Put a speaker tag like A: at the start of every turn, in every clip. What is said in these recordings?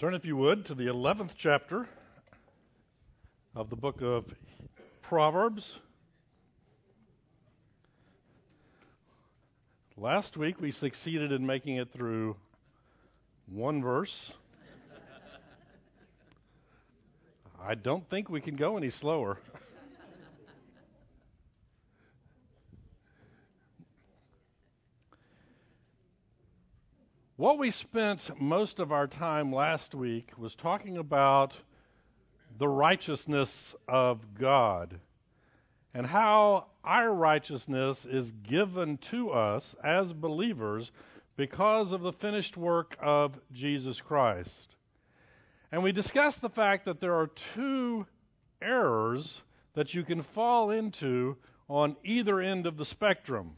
A: Turn, if you would, to the 11th chapter of the book of Proverbs. Last week we succeeded in making it through one verse. I don't think we can go any slower. What we spent most of our time last week was talking about the righteousness of God and how our righteousness is given to us as believers because of the finished work of Jesus Christ. And we discussed the fact that there are two errors that you can fall into on either end of the spectrum.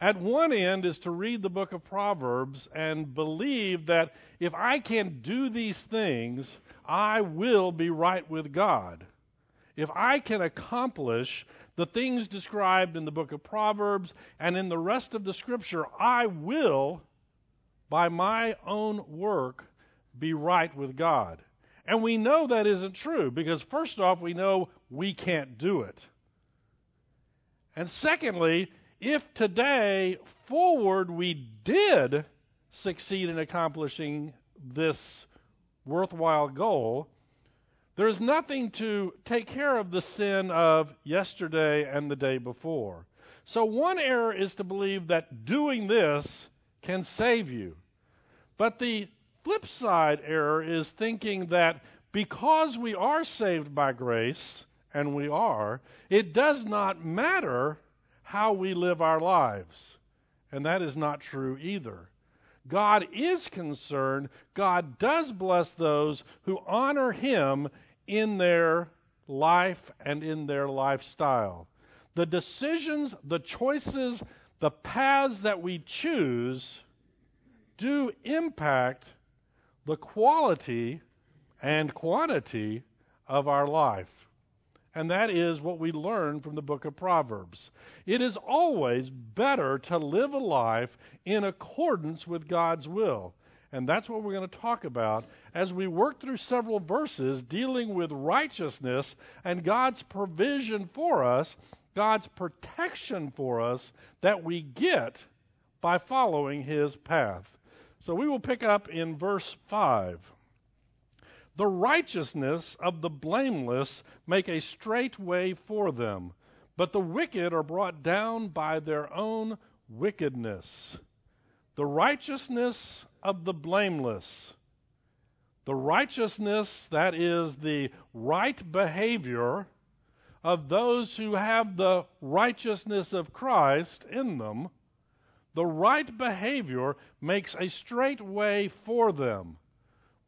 A: At one end is to read the book of Proverbs and believe that if I can do these things, I will be right with God. If I can accomplish the things described in the book of Proverbs and in the rest of the scripture, I will, by my own work, be right with God. And we know that isn't true because, first off, we know we can't do it. And secondly, if today forward we did succeed in accomplishing this worthwhile goal, there's nothing to take care of the sin of yesterday and the day before. So, one error is to believe that doing this can save you. But the flip side error is thinking that because we are saved by grace, and we are, it does not matter how we live our lives. And that is not true either. God is concerned. God does bless those who honor Him in their life and in their lifestyle. The decisions, the choices, the paths that we choose do impact the quality and quantity of our life and that is what we learn from the book of Proverbs. It is always better to live a life in accordance with God's will. And that's what we're going to talk about as we work through several verses dealing with righteousness and God's provision for us, God's protection for us that we get by following His path. So we will pick up in verse 5. The righteousness of the blameless make a straight way for them, but the wicked are brought down by their own wickedness. The righteousness of the blameless. The righteousness, that is, the right behavior of those who have the righteousness of Christ in them, the right behavior makes a straight way for them.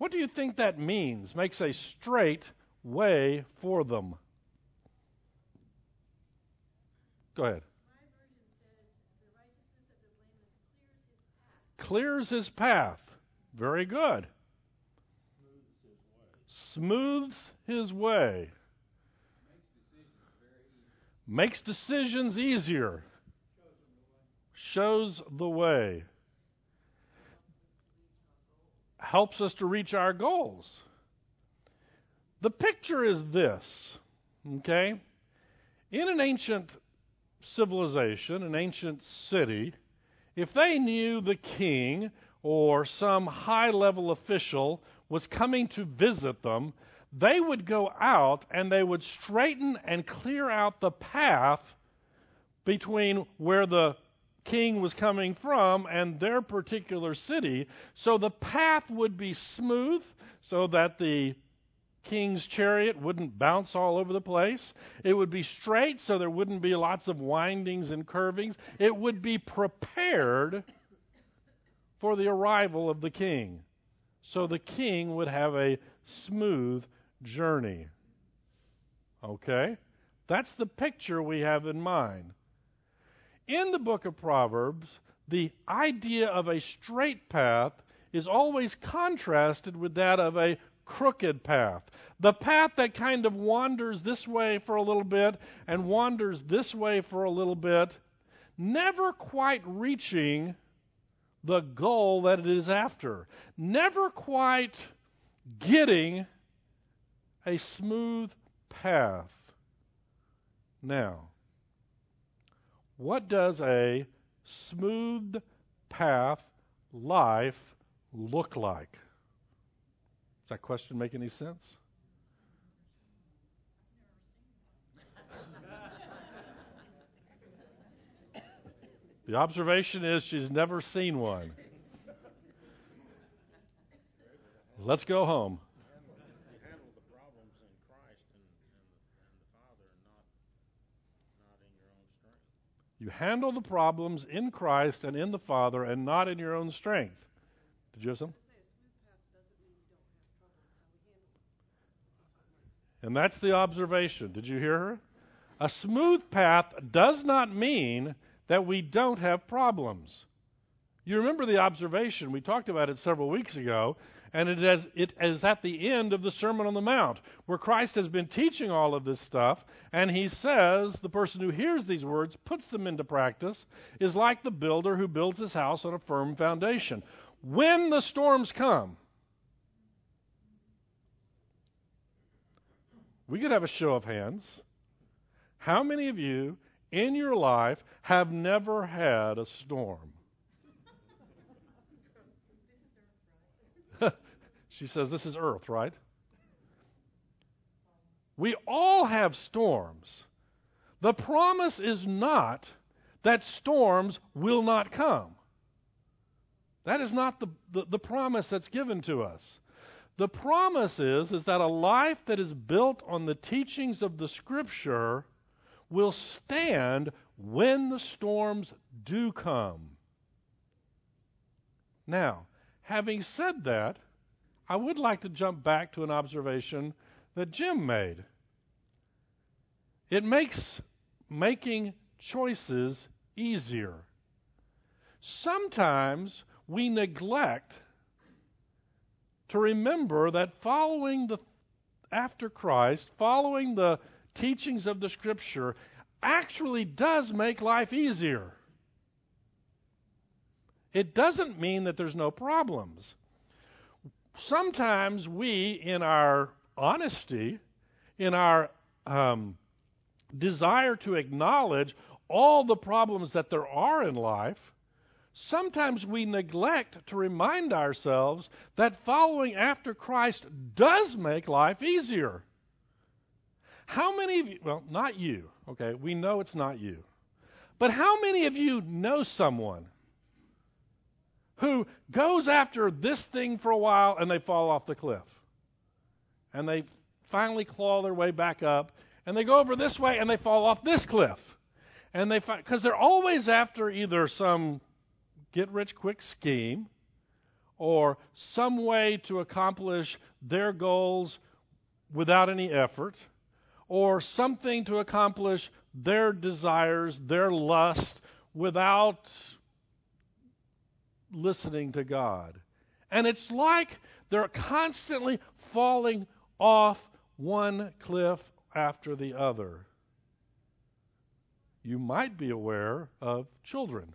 A: What do you think that means? Makes a straight way for them. Go ahead. Clears his path. Very good. Smooths his way. Makes decisions easier. Shows the way helps us to reach our goals. The picture is this, okay? In an ancient civilization, an ancient city, if they knew the king or some high level official was coming to visit them, they would go out and they would straighten and clear out the path between where the king was coming from and their particular city. So the path would be smooth so that the king's chariot wouldn't bounce all over the place. It would be straight so there wouldn't be lots of windings and curvings. It would be prepared for the arrival of the king. So the king would have a smooth journey. Okay? That's the picture we have in mind in the book of Proverbs, the idea of a straight path is always contrasted with that of a crooked path. The path that kind of wanders this way for a little bit and wanders this way for a little bit, never quite reaching the goal that it is after, never quite getting a smooth path. Now, what does a smooth path life look like? Does that question make any sense? the observation is she's never seen one. Let's go home. You handle the problems in Christ and in the Father and not in your own strength. Did you have? And that's the observation. Did you hear her? A smooth path does not mean that we don't have problems. You remember the observation, we talked about it several weeks ago, and it is, it is at the end of the Sermon on the Mount, where Christ has been teaching all of this stuff, and he says the person who hears these words, puts them into practice, is like the builder who builds his house on a firm foundation. When the storms come, we could have a show of hands. How many of you in your life have never had a storm? She says, This is earth, right? We all have storms. The promise is not that storms will not come. That is not the, the, the, promise that's given to us. The promise is, is that a life that is built on the teachings of the Scripture will stand when the storms do come. Now, having said that, I would like to jump back to an observation that Jim made. It makes making choices easier. Sometimes we neglect to remember that following the after Christ, following the teachings of the scripture actually does make life easier. It doesn't mean that there's no problems. Sometimes we, in our honesty, in our um, desire to acknowledge all the problems that there are in life, sometimes we neglect to remind ourselves that following after Christ does make life easier. How many of you, well, not you, okay, we know it's not you, but how many of you know someone who goes after this thing for a while and they fall off the cliff. And they finally claw their way back up and they go over this way and they fall off this cliff. And they find, because they're always after either some get rich quick scheme or some way to accomplish their goals without any effort or something to accomplish their desires, their lust without listening to God. And it's like they're constantly falling off one cliff after the other. You might be aware of children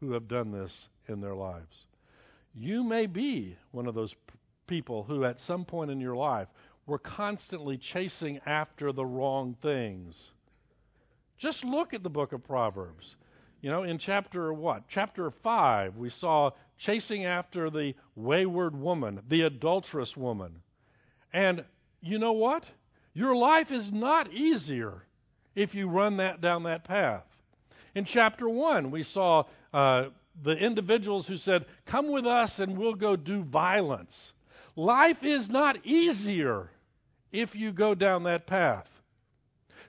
A: who have done this in their lives. You may be one of those p- people who, at some point in your life, were constantly chasing after the wrong things. Just look at the book of Proverbs. You know, in chapter what? Chapter 5, we saw chasing after the wayward woman, the adulterous woman. And you know what? Your life is not easier if you run that down that path. In chapter 1, we saw uh, the individuals who said, Come with us and we'll go do violence. Life is not easier if you go down that path.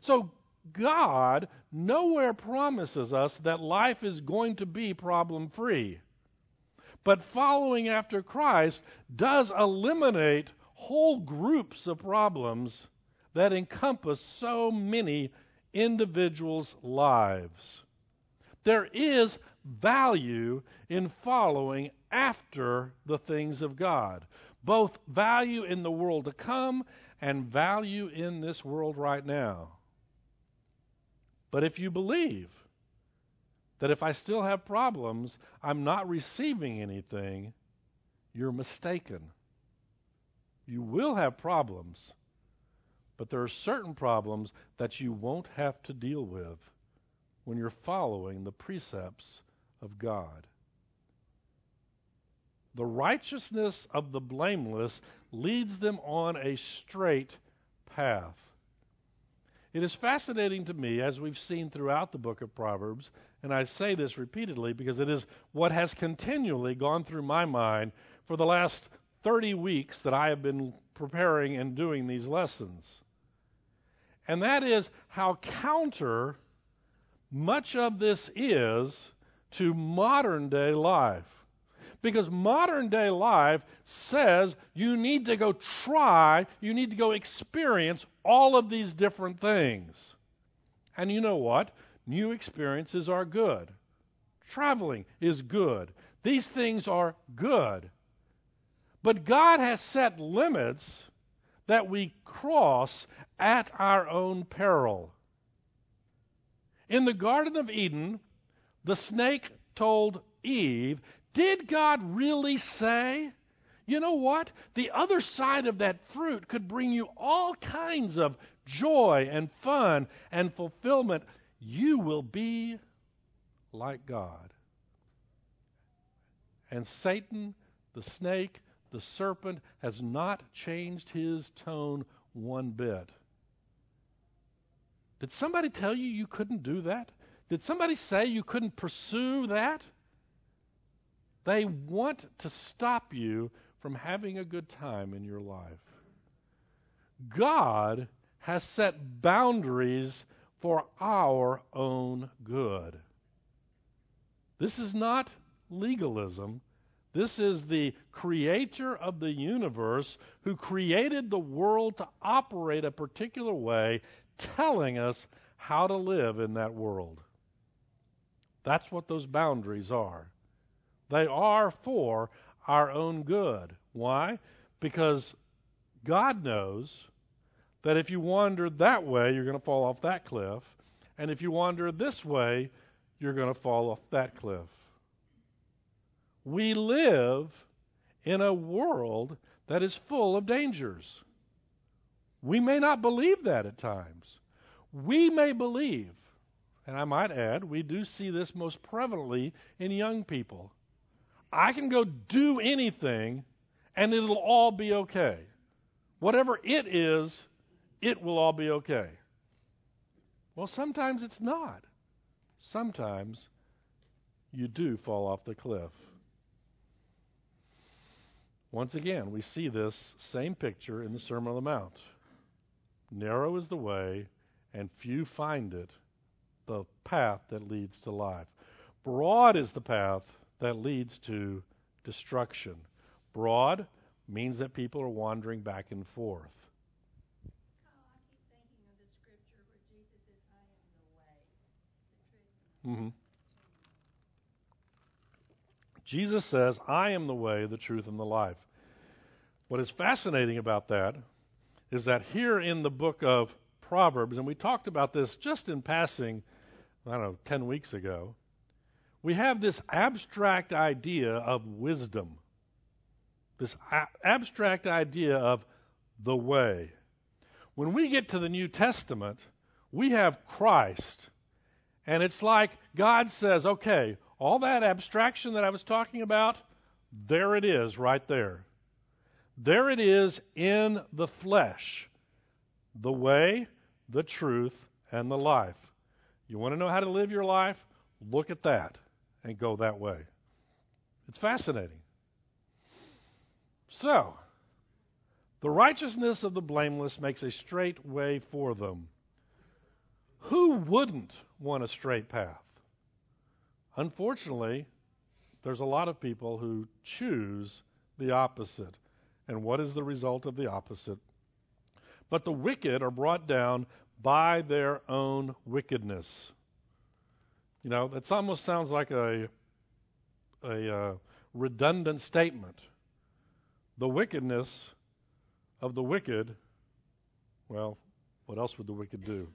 A: So God nowhere promises us that life is going to be problem free. But following after Christ does eliminate whole groups of problems that encompass so many individuals' lives. There is value in following after the things of God, both value in the world to come and value in this world right now. But if you believe that if I still have problems, I'm not receiving anything, you're mistaken. You will have problems, but there are certain problems that you won't have to deal with when you're following the precepts of God. The righteousness of the blameless leads them on a straight path. It is fascinating to me, as we've seen throughout the book of Proverbs, and I say this repeatedly because it is what has continually gone through my mind for the last 30 weeks that I have been preparing and doing these lessons. And that is how counter much of this is to modern day life. Because modern day life says you need to go try, you need to go experience all of these different things. And you know what? New experiences are good. Traveling is good. These things are good. But God has set limits that we cross at our own peril. In the Garden of Eden, the snake told Eve, Did God really say? You know what? The other side of that fruit could bring you all kinds of joy and fun and fulfillment. You will be like God. And Satan, the snake, the serpent, has not changed his tone one bit. Did somebody tell you you couldn't do that? Did somebody say you couldn't pursue that? They want to stop you from having a good time in your life. God has set boundaries for our own good. This is not legalism. This is the creator of the universe who created the world to operate a particular way, telling us how to live in that world. That's what those boundaries are. They are for our own good. Why? Because God knows that if you wander that way, you're going to fall off that cliff. And if you wander this way, you're going to fall off that cliff. We live in a world that is full of dangers. We may not believe that at times. We may believe, and I might add, we do see this most prevalently in young people. I can go do anything and it'll all be okay. Whatever it is, it will all be okay. Well, sometimes it's not. Sometimes you do fall off the cliff. Once again, we see this same picture in the Sermon on the Mount. Narrow is the way, and few find it, the path that leads to life. Broad is the path that leads to destruction. Broad means that people are wandering back and forth. Mm-hmm. Jesus says, I am the way, the truth, and the life. What is fascinating about that is that here in the book of Proverbs, and we talked about this just in passing, I don't know, 10 weeks ago, we have this abstract idea of wisdom, this abstract idea of the way. When we get to the New Testament, we have Christ. And it's like God says, okay, all that abstraction that I was talking about, there it is right there. There it is in the flesh the way, the truth, and the life. You want to know how to live your life? Look at that and go that way. It's fascinating. So, the righteousness of the blameless makes a straight way for them. Who wouldn't want a straight path? Unfortunately, there's a lot of people who choose the opposite. And what is the result of the opposite? But the wicked are brought down by their own wickedness. You know, that almost sounds like a, a uh, redundant statement. The wickedness of the wicked, well, what else would the wicked do?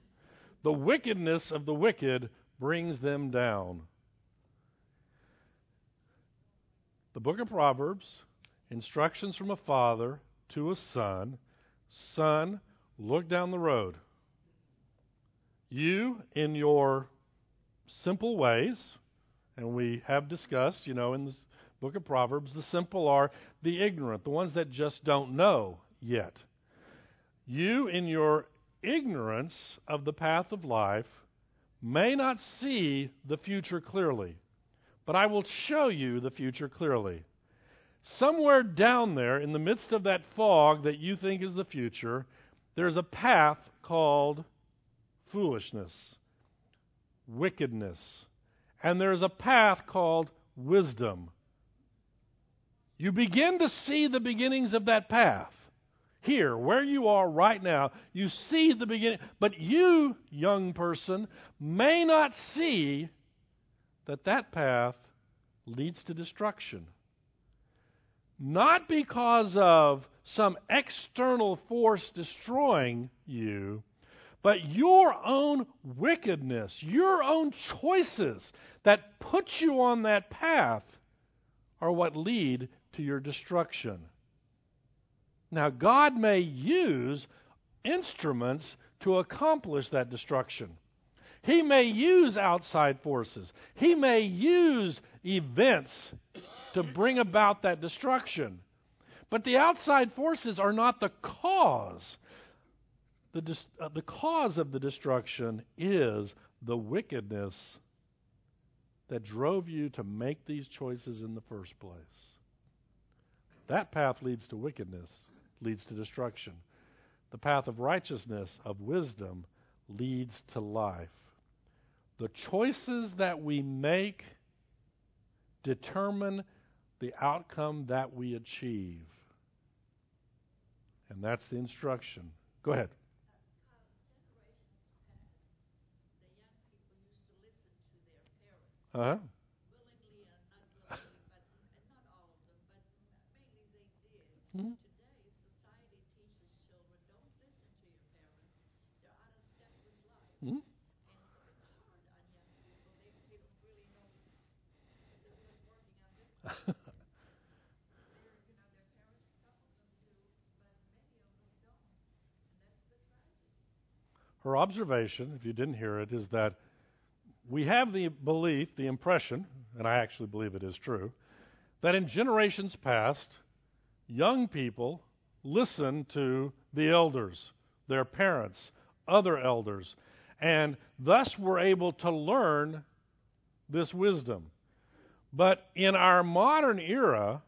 A: The wickedness of the wicked brings them down. The book of Proverbs, instructions from a father to a son, Son, look down the road. You, in your simple ways, and we have discussed, you know, in the book of Proverbs, the simple are the ignorant, the ones that just don't know yet. You, in your ignorance of the path of life, may not see the future clearly, but I will show you the future clearly. Somewhere down there, in the midst of that fog that you think is the future, there's a path called foolishness, wickedness, and there's a path called wisdom. You begin to see the beginnings of that path. Here, where you are right now, you see the beginning. But you, young person, may not see that that path leads to destruction. Not because of some external force destroying you, but your own wickedness, your own choices that put you on that path are what lead to your destruction. Now, God may use instruments to accomplish that destruction. He may use outside forces. He may use events to bring about that destruction. But the outside forces are not the cause. The, uh, the cause of the destruction is the wickedness that drove you to make these choices in the first place. That path leads to wickedness, leads to destruction. The path of righteousness, of wisdom, leads to life. The choices that we make determine the outcome that we achieve. And that's the instruction. Go ahead. Uh huh. Mm-hmm. Her observation, if you didn't hear it, is that we have the belief, the impression, and I actually believe it is true, that in generations past, young people listened to the elders, their parents, other elders, and thus were able to learn this wisdom. But in our modern era,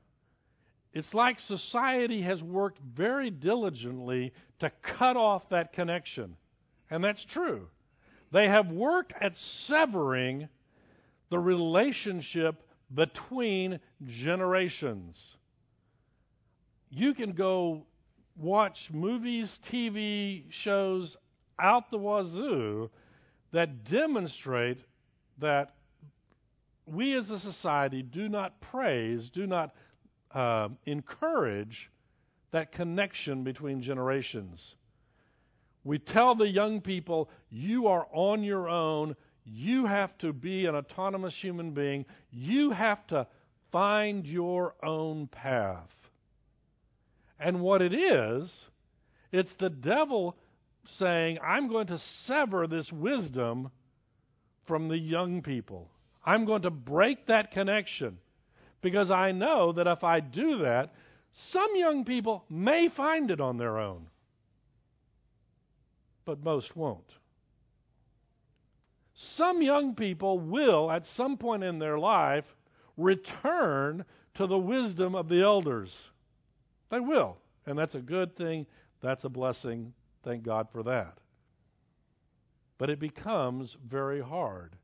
A: it's like society has worked very diligently to cut off that connection. And that's true. They have worked at severing the relationship between generations. You can go watch movies, TV shows out the wazoo that demonstrate that we as a society do not praise, do not uh, encourage that connection between generations. We tell the young people, you are on your own. You have to be an autonomous human being. You have to find your own path. And what it is, it's the devil saying, I'm going to sever this wisdom from the young people. I'm going to break that connection because I know that if I do that, some young people may find it on their own, but most won't. Some young people will, at some point in their life, return to the wisdom of the elders. They will. And that's a good thing. That's a blessing. Thank God for that. But it becomes very hard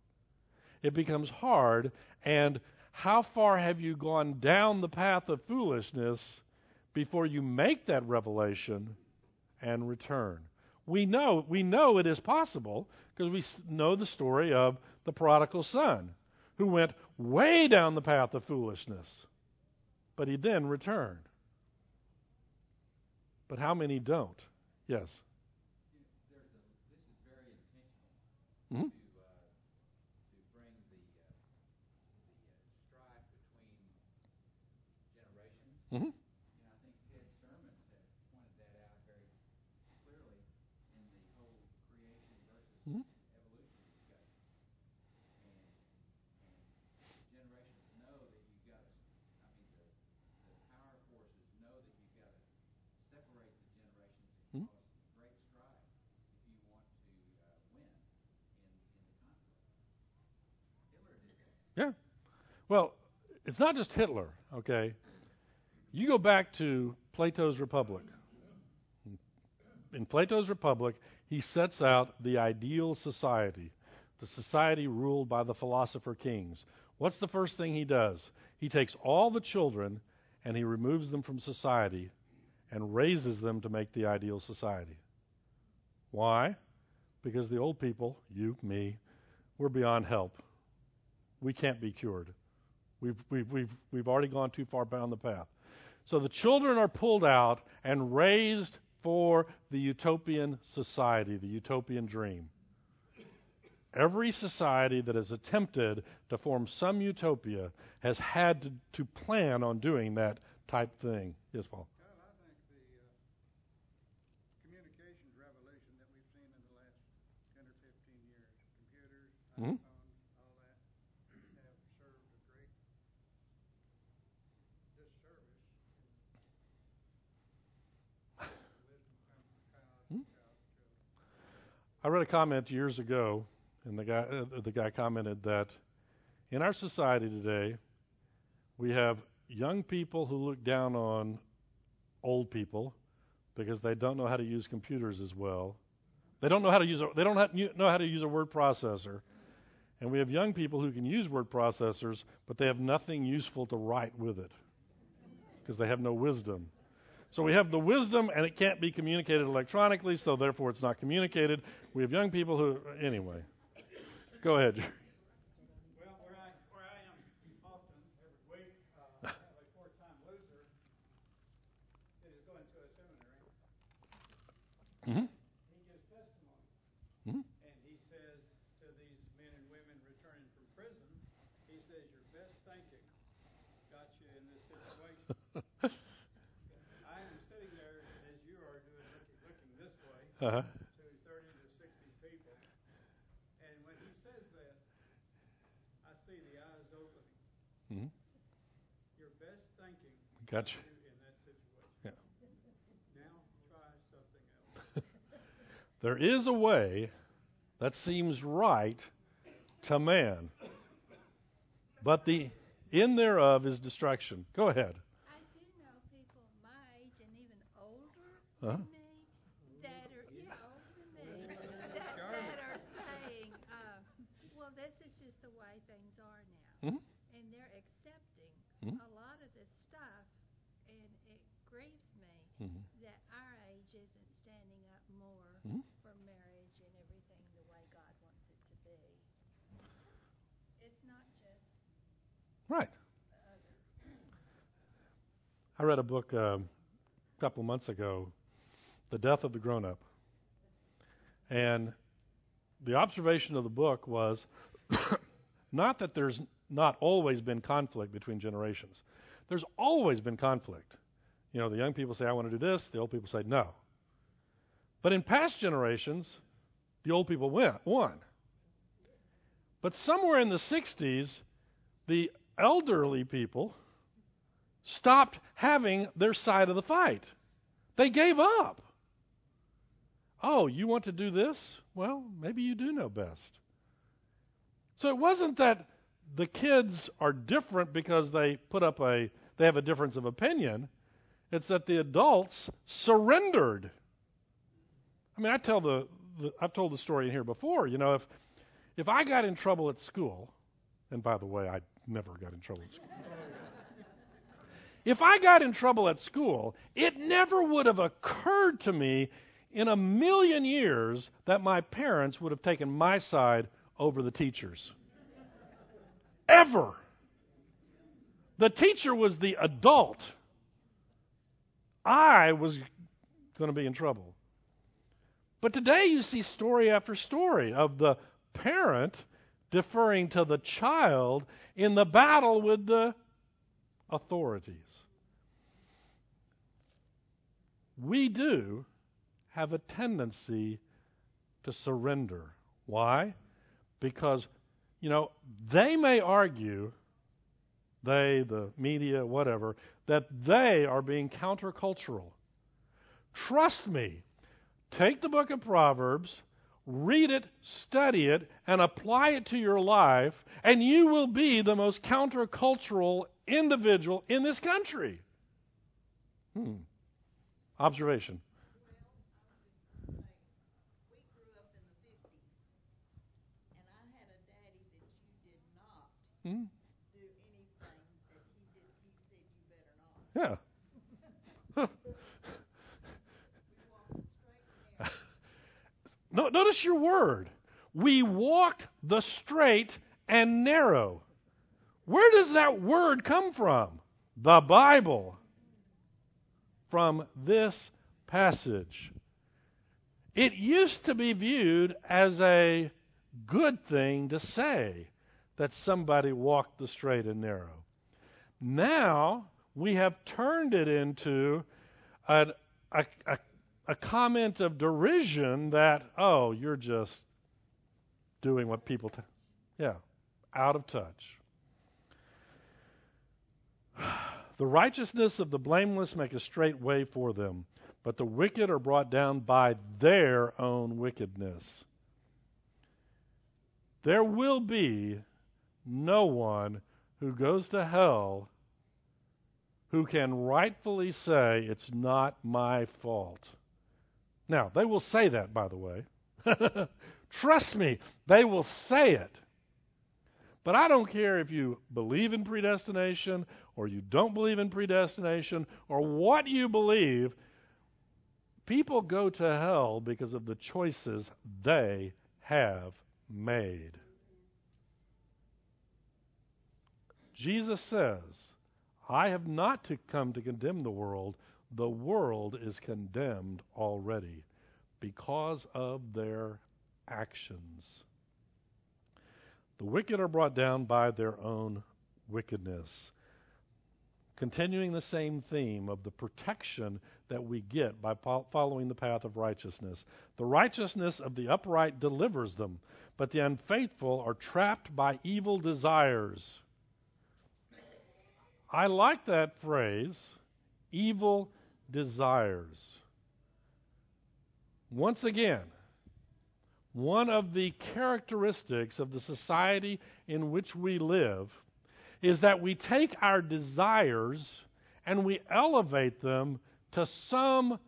A: it becomes hard. And how far have you gone down the path of foolishness before you make that revelation and return? We know we know it is possible because we know the story of the prodigal son who went way down the path of foolishness, but he then returned. But how many don't? Yes. Mm-hmm.
B: Mm-hmm.
A: Well, it's not just Hitler, okay? You go back to Plato's Republic. In Plato's Republic, he sets out the ideal society, the society ruled by the philosopher kings. What's the first thing he does? He takes all the children and he removes them from society and raises them to make the ideal society. Why? Because the old people, you, me, we're beyond help. We can't be cured. We've, we've, we've, we've already gone too far down the path. So the children are pulled out and raised for the utopian society, the utopian dream. Every society that has attempted to form some utopia has had to, to plan on doing that type thing. Yes, Paul.
B: God, I think the, uh, communications that we've seen in the years, computers, mm-hmm.
A: I read a comment years ago, and the guy uh, the guy commented that in our society today, we have young people who look down on old people because they don't know how to use computers as well. They don't know how to use a, they don't know how to use a word processor. And we have young people who can use word processors, but they have nothing useful to write with it because they have no wisdom. So we have the wisdom, and it can't be communicated electronically, so therefore it's not communicated. We have young people who, anyway. Go ahead.
B: Well, where I, where I am often every week, uh, I have a four-time loser that is going to a seminary.
A: Mm-hmm.
B: He gives testimony.
A: Mm-hmm.
B: And he says to these men and women returning from prison, he says, Your best thinking got you in this situation.
A: Uh-huh.
B: to 30 to 60 people. And when he says that, I see the eyes opening.
A: Mm-hmm.
B: Your best thinking
A: gotcha.
B: in that situation.
A: Yeah.
B: Now try something else.
A: there is a way that seems right to man, but the end thereof is destruction. Go ahead.
C: I do know people my age and even older
A: Uh-huh.
C: than me that are yeah, older than me that, that are saying, uh, "Well, this is just the way things are now,"
A: Mhm.
C: and they're accepting
A: Mhm.
C: a lot of this stuff, and it grieves me
A: Mhm.
C: that our age isn't standing up more
A: Mhm.
C: for marriage and everything the way God wants it to be. It's not just
A: Right. I read a book um, a couple months ago, The Death of the Grown Up. And the observation of the book was not that there's not always been conflict between generations. There's always been conflict. You know, the young people say, I want to do this, the old people say, no. But in past generations, the old people went, won. But somewhere in the 60s, the elderly people stopped having their side of the fight. They gave up. Oh, you want to do this? Well, maybe you do know best. So it wasn't that the kids are different because they put up a they have a difference of opinion. It's that the adults surrendered. I mean, I tell the, the I've told the story in here before. You know, if if I got in trouble at school, and by the way, I never got in trouble at school. If I got in trouble at school, it never would have occurred to me in a million years that my parents would have taken my side over the teacher's. Ever. The teacher was the adult. I was going to be in trouble. But today you see story after story of the parent deferring to the child in the battle with the authorities. We do have a tendency to surrender. Why? Because, you know, they may argue, they, the media, whatever, that they are being countercultural. Trust me. Take the book of Proverbs, read it, study it, and apply it to your life, and you will be the most countercultural individual in this country. Hmm. Observation.
D: we grew up in the fifties, and I had a daddy that you did not
A: Hmm?
D: do anything that he did. He said you better not.
A: Yeah.
D: We walked straight down.
A: Your word. We walk the straight and narrow. Where does that word come from? The Bible. From this passage. It used to be viewed as a good thing to say that somebody walked the straight and narrow. Now we have turned it into a, a, a, a comment of derision that, oh, you're just doing what people, t- yeah, out of touch. The righteousness of the blameless make a straight way for them, but the wicked are brought down by their own wickedness. There will be no one who goes to hell who can rightfully say, It's not my fault. Now, they will say that, by the way. Trust me, they will say it. But I don't care if you believe in predestination or you don't believe in predestination or what you believe. People go to hell because of the choices they have made. Jesus says, I have not to come to condemn the world. The world is condemned already because of their actions. The wicked are brought down by their own wickedness. Continuing the same theme of the protection that we get by fo- following the path of righteousness. The righteousness of the upright delivers them, but the unfaithful are trapped by evil desires. I like that phrase, evil desires. Once again, one of the characteristics of the society in which we live is that we take our desires and we elevate them to some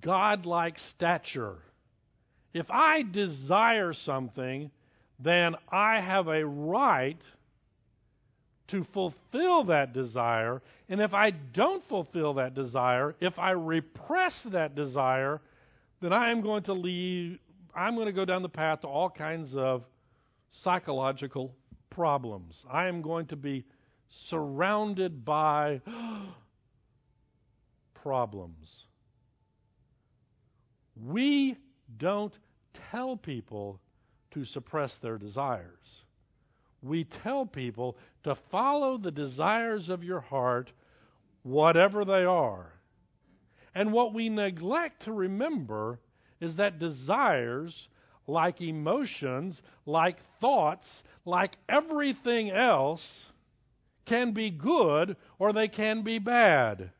A: godlike stature. If I desire something, then I have a right to fulfill that desire. And if I don't fulfill that desire, if I repress that desire, then I am going to leave, I'm going to go down the path to all kinds of psychological problems. I am going to be surrounded by problems. We don't tell people to suppress their desires. We tell people to follow the desires of your heart, whatever they are. And what we neglect to remember is that desires, like emotions, like thoughts, like everything else, can be good or they can be bad.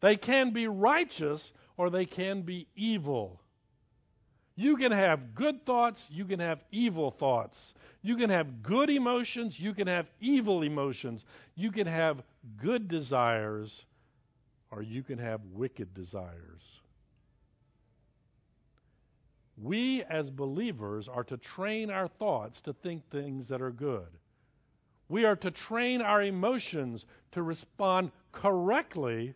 A: They can be righteous or they can be evil. You can have good thoughts, you can have evil thoughts. You can have good emotions, you can have evil emotions. You can have good desires, or you can have wicked desires. We as believers are to train our thoughts to think things that are good. We are to train our emotions to respond correctly,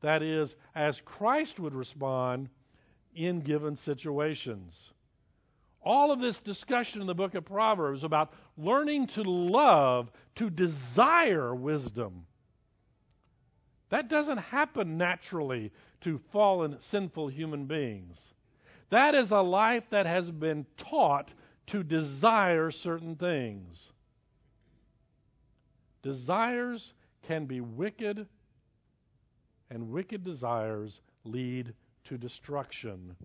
A: that is, as Christ would respond in given situations. All of this discussion in the book of Proverbs about learning to love, to desire wisdom. That doesn't happen naturally to fallen, sinful human beings. That is a life that has been taught to desire certain things. Desires can be wicked, and wicked desires lead to destruction.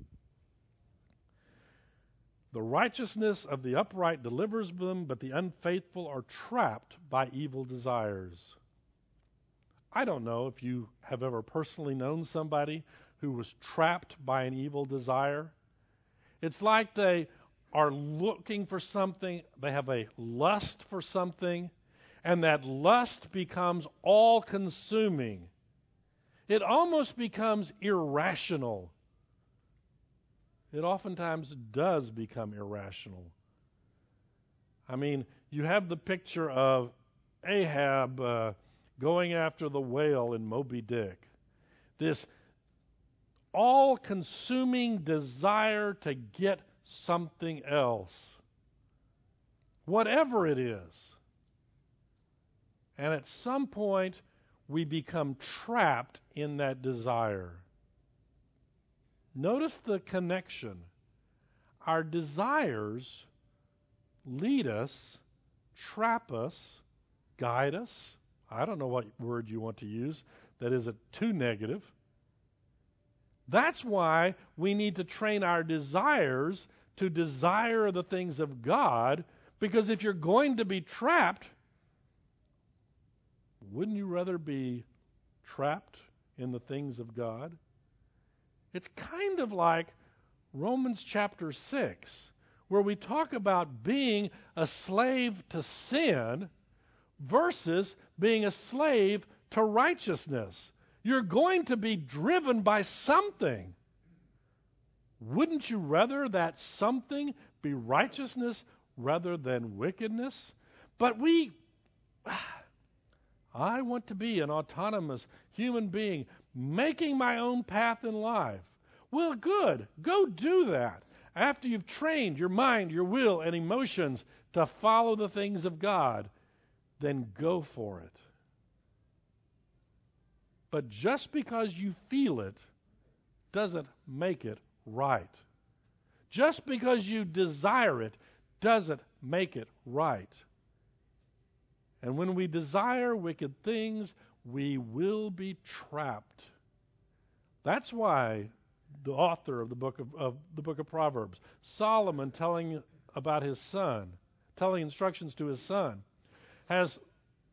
A: The righteousness of the upright delivers them, but the unfaithful are trapped by evil desires. I don't know if you have ever personally known somebody who was trapped by an evil desire. It's like they are looking for something, they have a lust for something, and that lust becomes all consuming. It almost becomes irrational. It oftentimes does become irrational. I mean, you have the picture of Ahab uh, going after the whale in Moby Dick. This all consuming desire to get something else, whatever it is. And at some point, we become trapped in that desire. Notice the connection. Our desires lead us, trap us, guide us. I don't know what word you want to use that isn't too negative. That's why we need to train our desires to desire the things of God, because if you're going to be trapped, wouldn't you rather be trapped in the things of God? It's kind of like Romans chapter 6, where we talk about being a slave to sin versus being a slave to righteousness. You're going to be driven by something. Wouldn't you rather that something be righteousness rather than wickedness? But we, I want to be an autonomous human being making my own path in life. Well, good. Go do that. After you've trained your mind, your will, and emotions to follow the things of God, then go for it. But just because you feel it doesn't make it right. Just because you desire it doesn't make it right. And when we desire wicked things, we will be trapped. That's why the author of the book of, of, the book of Proverbs, Solomon telling about his son, telling instructions to his son, has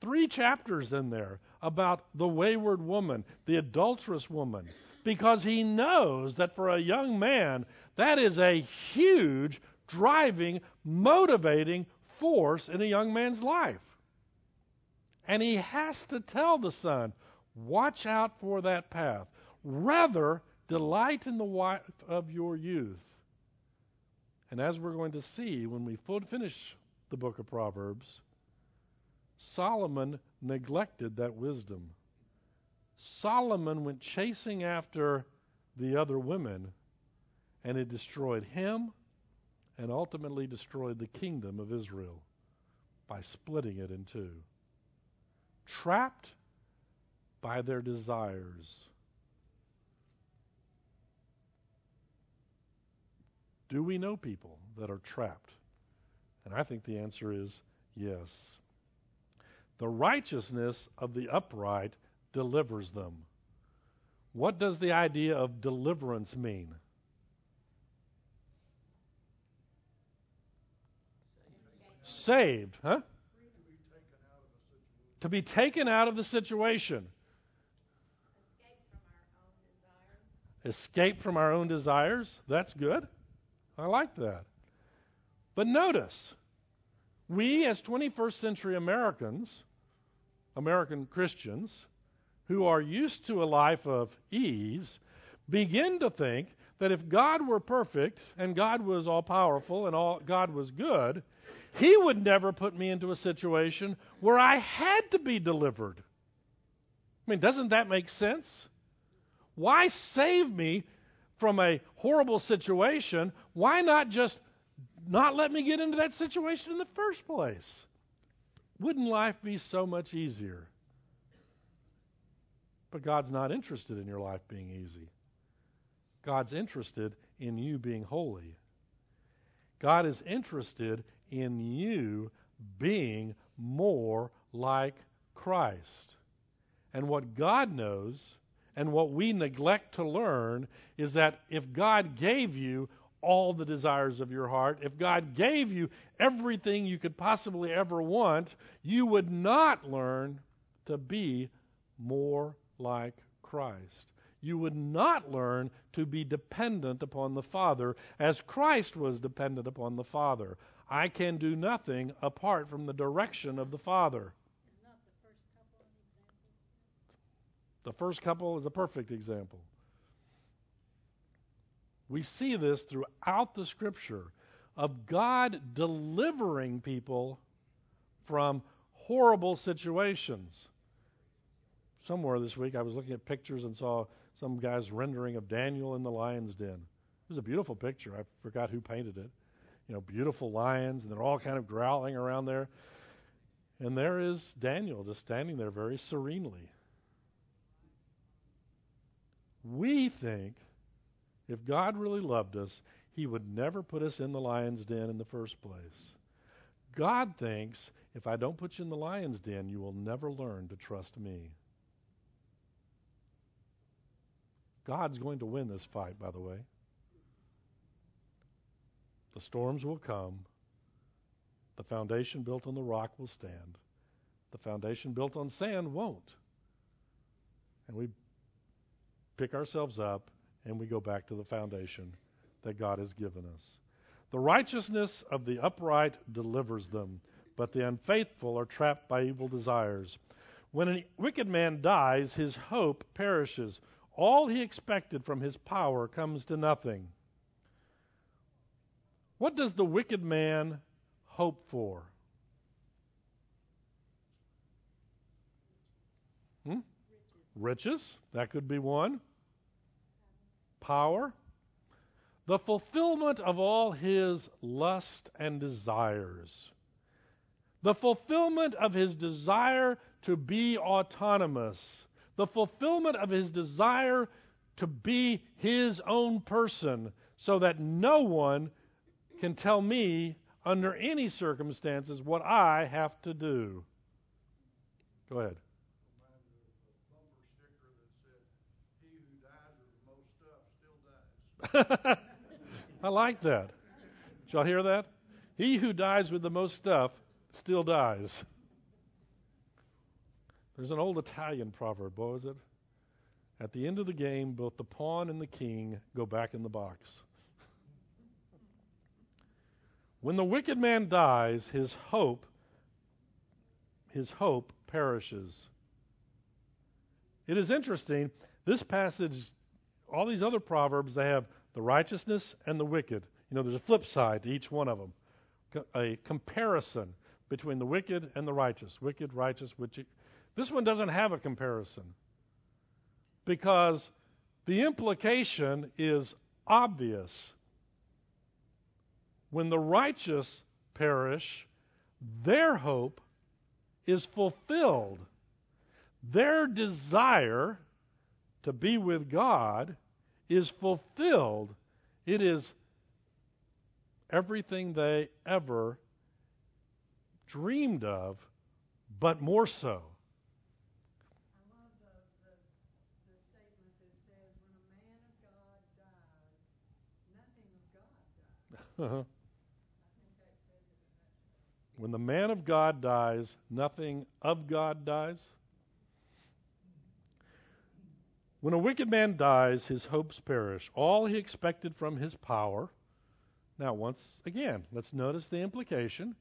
A: three chapters in there about the wayward woman, the adulterous woman, because he knows that for a young man, that is a huge driving, motivating force in a young man's life. And he has to tell the son, watch out for that path. Rather, delight in the wife of your youth. And as we're going to see when we finish the book of Proverbs, Solomon neglected that wisdom. Solomon went chasing after the other women, and it destroyed him and ultimately destroyed the kingdom of Israel by splitting it in two. Trapped by their desires. Do we know people that are trapped? And I think the answer is yes. The righteousness of the upright delivers them. What does the idea of deliverance mean? Saved, huh? To be taken out of the situation. Escape from our own desires. That's good. I like that. But notice, we as 21st century Americans American Christians who are used to a life of ease begin to think that if God were perfect and God was all powerful and all God was good, he would never put me into a situation where I had to be delivered. I mean, doesn't that make sense? Why save me from a horrible situation? Why not just not let me get into that situation in the first place? Wouldn't life be so much easier? But God's not interested in your life being easy. God's interested in you being holy. God is interested in you being more like Christ. And what God knows and what we neglect to learn is that if God gave you all the desires of your heart, if God gave you everything you could possibly ever want, you would not learn to be more like Christ. you would not learn to be dependent upon the Father as Christ was dependent upon the Father. I can do nothing apart from the direction of the Father. The first couple is a perfect example. We see this throughout the Scripture of God delivering people from horrible situations. Somewhere this week, I was looking at pictures and saw some guy's rendering of Daniel in the lion's den. It was a beautiful picture. I forgot who painted it. You know, beautiful lions, and they're all kind of growling around there. And there is Daniel just standing there very serenely. We think if God really loved us, he would never put us in the lion's den in the first place. God thinks if I don't put you in the lion's den, you will never learn to trust me. God's going to win this fight, by the way. The storms will come. The foundation built on the rock will stand. The foundation built on sand won't. And we pick ourselves up and we go back to the foundation that God has given us. The righteousness of the upright delivers them, but the unfaithful are trapped by evil desires. When a wicked man dies, his hope perishes. All he expected from his power comes to nothing. What does the wicked man hope for? Hmm? Riches. That could be one power, the fulfillment of all his lust and desires, the fulfillment of his desire to be autonomous, the fulfillment of his desire to be his own person, so that no one can tell me under any circumstances what I have to do. Go ahead. I like that. Did y'all hear that? He who dies with the most stuff still dies. There's an old Italian proverb, what was it? At the end of the game, both the pawn and the king go back in the box. When the wicked man dies, his hope his hope perishes. It is interesting, this passage all these other proverbs, they have the righteousness and the wicked. You know, there's a flip side to each one of them, a comparison between the wicked and the righteous. Wicked, righteous, wicked. This one doesn't have a comparison because the implication is obvious. When the righteous perish, their hope is fulfilled. Their desire to be with God is fulfilled. It is everything they ever dreamed of, but more so.
E: I love the, the, the statement that says when a man of God
A: dies, uh-huh. When the man of God dies, nothing of God dies. When a wicked man dies, his hopes perish. All he expected from his power. Now, once again, let's notice the implication.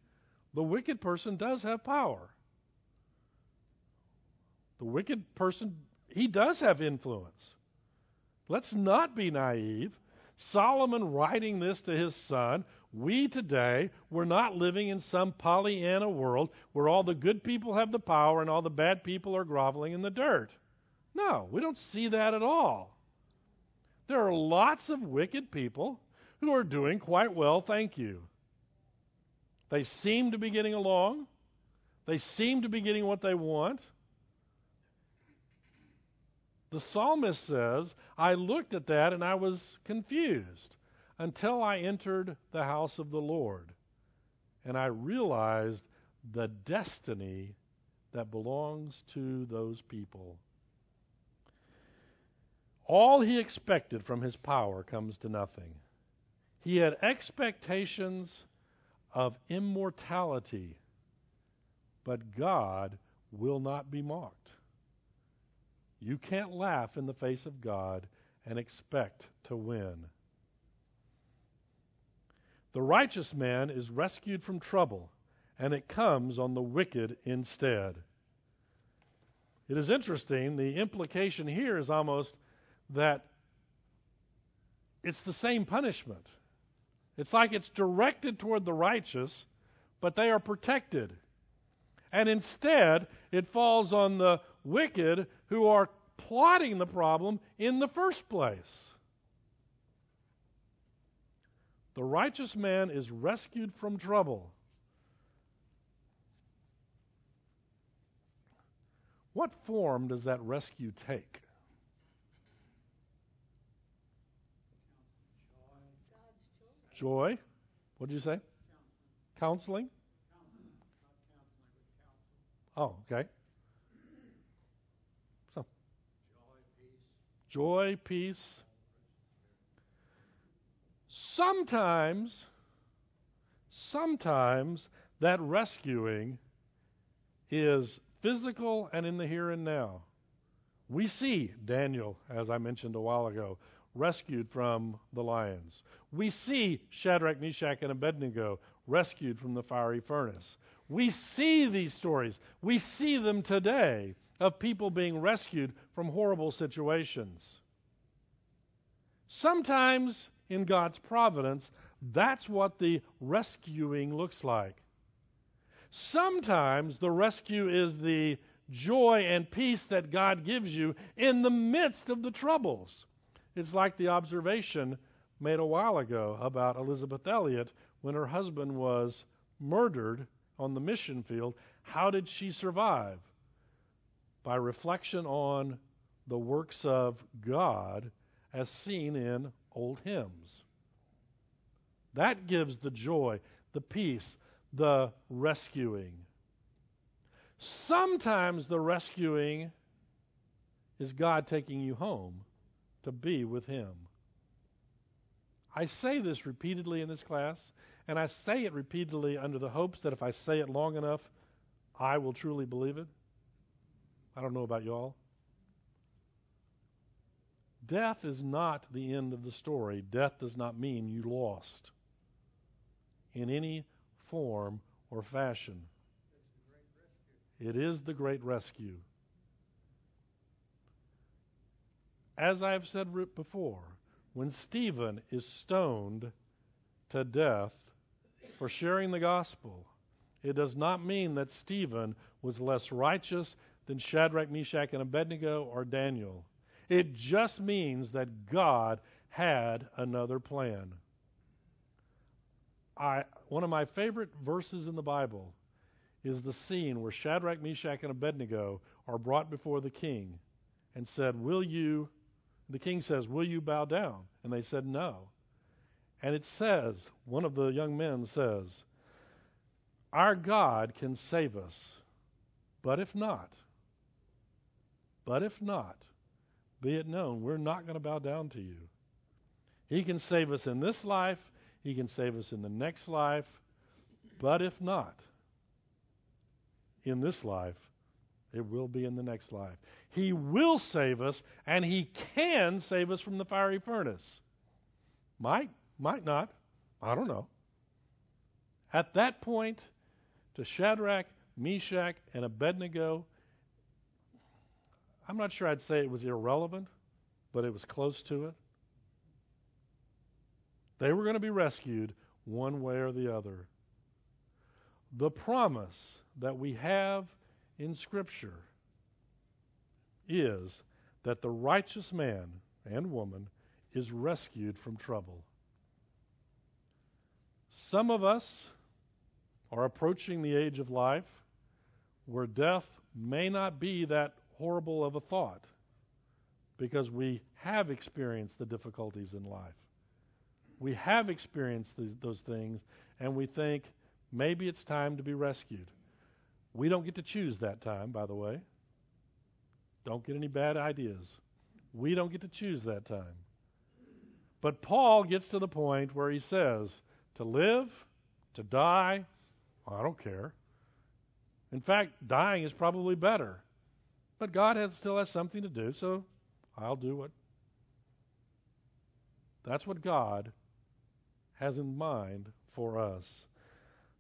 A: The wicked person does have power. The wicked person, he does have influence. Let's not be naive. Solomon writing this to his son, we today, we're not living in some Pollyanna world where all the good people have the power and all the bad people are groveling in the dirt. No, we don't see that at all. There are lots of wicked people who are doing quite well, thank you. They seem to be getting along. They seem to be getting what they want. The psalmist says, I looked at that and I was confused until I entered the house of the Lord and I realized the destiny that belongs to those people. All he expected from his power comes to nothing. He had expectations of immortality, but God will not be mocked. You can't laugh in the face of God and expect to win. The righteous man is rescued from trouble, and it comes on the wicked instead. It is interesting, the implication here is almost that it's the same punishment. It's like it's directed toward the righteous, but they are protected. And instead, it falls on the wicked who are plotting the problem in the first place. The righteous man is rescued from trouble. What form does that rescue take? Joy. What did you say? Counseling. Oh, okay. So, joy, peace. Sometimes, sometimes that rescuing is physical and in the here and now. We see Daniel, as I mentioned a while ago, rescued from the lions. We see Shadrach, Meshach, and Abednego rescued from the fiery furnace. We see these stories. We see them today of people being rescued from horrible situations. Sometimes, in God's providence, that's what the rescuing looks like. Sometimes the rescue is the joy and peace that God gives you in the midst of the troubles. It's like the observation made a while ago about Elisabeth Elliot when her husband was murdered on the mission field. How did she survive? By reflection on the works of God as seen in old hymns. That gives the joy, the peace, the rescuing. Sometimes the rescuing is God taking you home to be with Him. I say this repeatedly in this class, and I say it repeatedly under the hopes that if I say it long enough, I will truly believe it. I don't know about y'all. Death is not the end of the story. Death does not mean you lost in any form or fashion. It is the great rescue. As I have said before, when Stephen is stoned to death for sharing the gospel, it does not mean that Stephen was less righteous than Shadrach, Meshach, and Abednego or Daniel. It just means that God had another plan. I, one of my favorite verses in the Bible is the scene where Shadrach, Meshach, and Abednego are brought before the king and said, Will you, the king says, Will you bow down? And they said, No. And it says, one of the young men says, Our God can save us, but if not, but if not, be it known, we're not going to bow down to you. He can save us in this life, He can save us in the next life, but if not, in this life, it will be in the next life. He will save us, and He can save us from the fiery furnace. Might, might not. I don't know. At that point, to Shadrach, Meshach, and Abednego, I'm not sure I'd say it was irrelevant, but it was close to it. They were going to be rescued one way or the other. The promise that we have in Scripture is that the righteous man and woman is rescued from trouble. Some of us are approaching the age of life where death may not be that horrible of a thought because we have experienced the difficulties in life. We have experienced the, those things, and we think maybe it's time to be rescued. We don't get to choose that time, by the way. Don't get any bad ideas. We don't get to choose that time. But Paul gets to the point where he says, to live, to die, I don't care. In fact, dying is probably better But God has, still has something to do, so I'll do what. That's what God has in mind for us.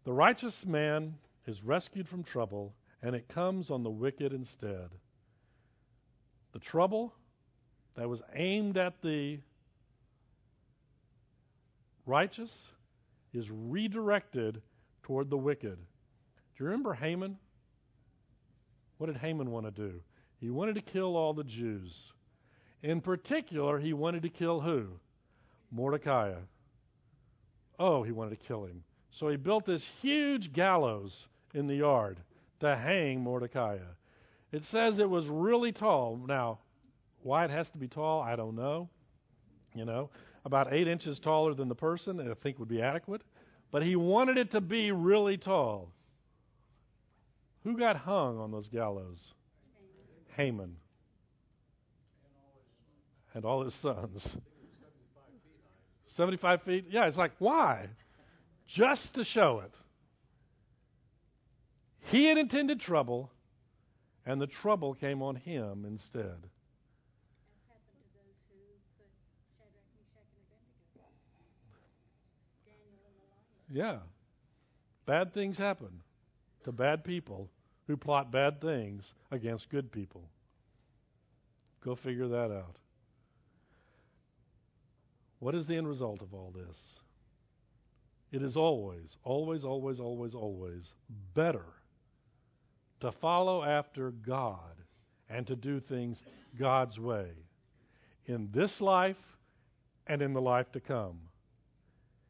A: The righteous man is rescued from trouble, and it comes on the wicked instead. The trouble that was aimed at the righteous is redirected toward the wicked. Do you remember Haman? What did Haman want to do? He wanted to kill all the Jews. In particular, he wanted to kill who? Mordecai. Oh, he wanted to kill him. So he built this huge gallows in the yard to hang Mordecai. It says it was really tall. Now, why it has to be tall, I don't know. You know, about eight inches taller than the person, I think would be adequate. But he wanted it to be really tall. Who got hung on those gallows? Haman. And all his sons. 75 feet? Yeah, it's like, why? Just to show it. He had intended trouble, and the trouble came on him instead. Yeah. Bad things happen to bad people who plot bad things against good people. Go figure that out. What is the end result of all this? It is always, always, always, always, always better to follow after God and to do things God's way in this life and in the life to come.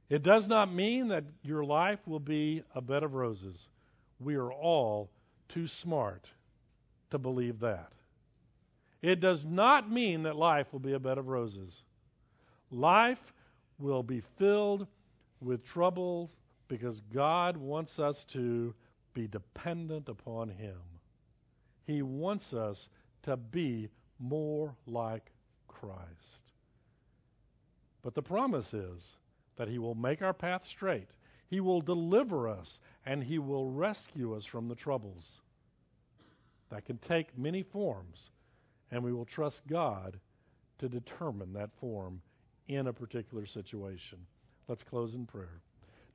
A: It does not mean that your life will be a bed of roses. We are all too smart to believe that. It does not mean that life will be a bed of roses. Life will be filled with troubles because God wants us to be dependent upon Him. He wants us to be more like Christ. But the promise is that He will make our path straight. He will deliver us and He will rescue us from the troubles. That can take many forms, and we will trust God to determine that form in a particular situation. Let's close in prayer.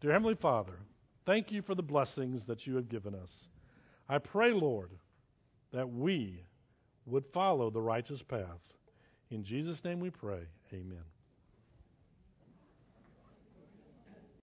A: Dear Heavenly Father, thank you for the blessings that you have given us. I pray, Lord, that we would follow the righteous path. In Jesus' name we pray. Amen.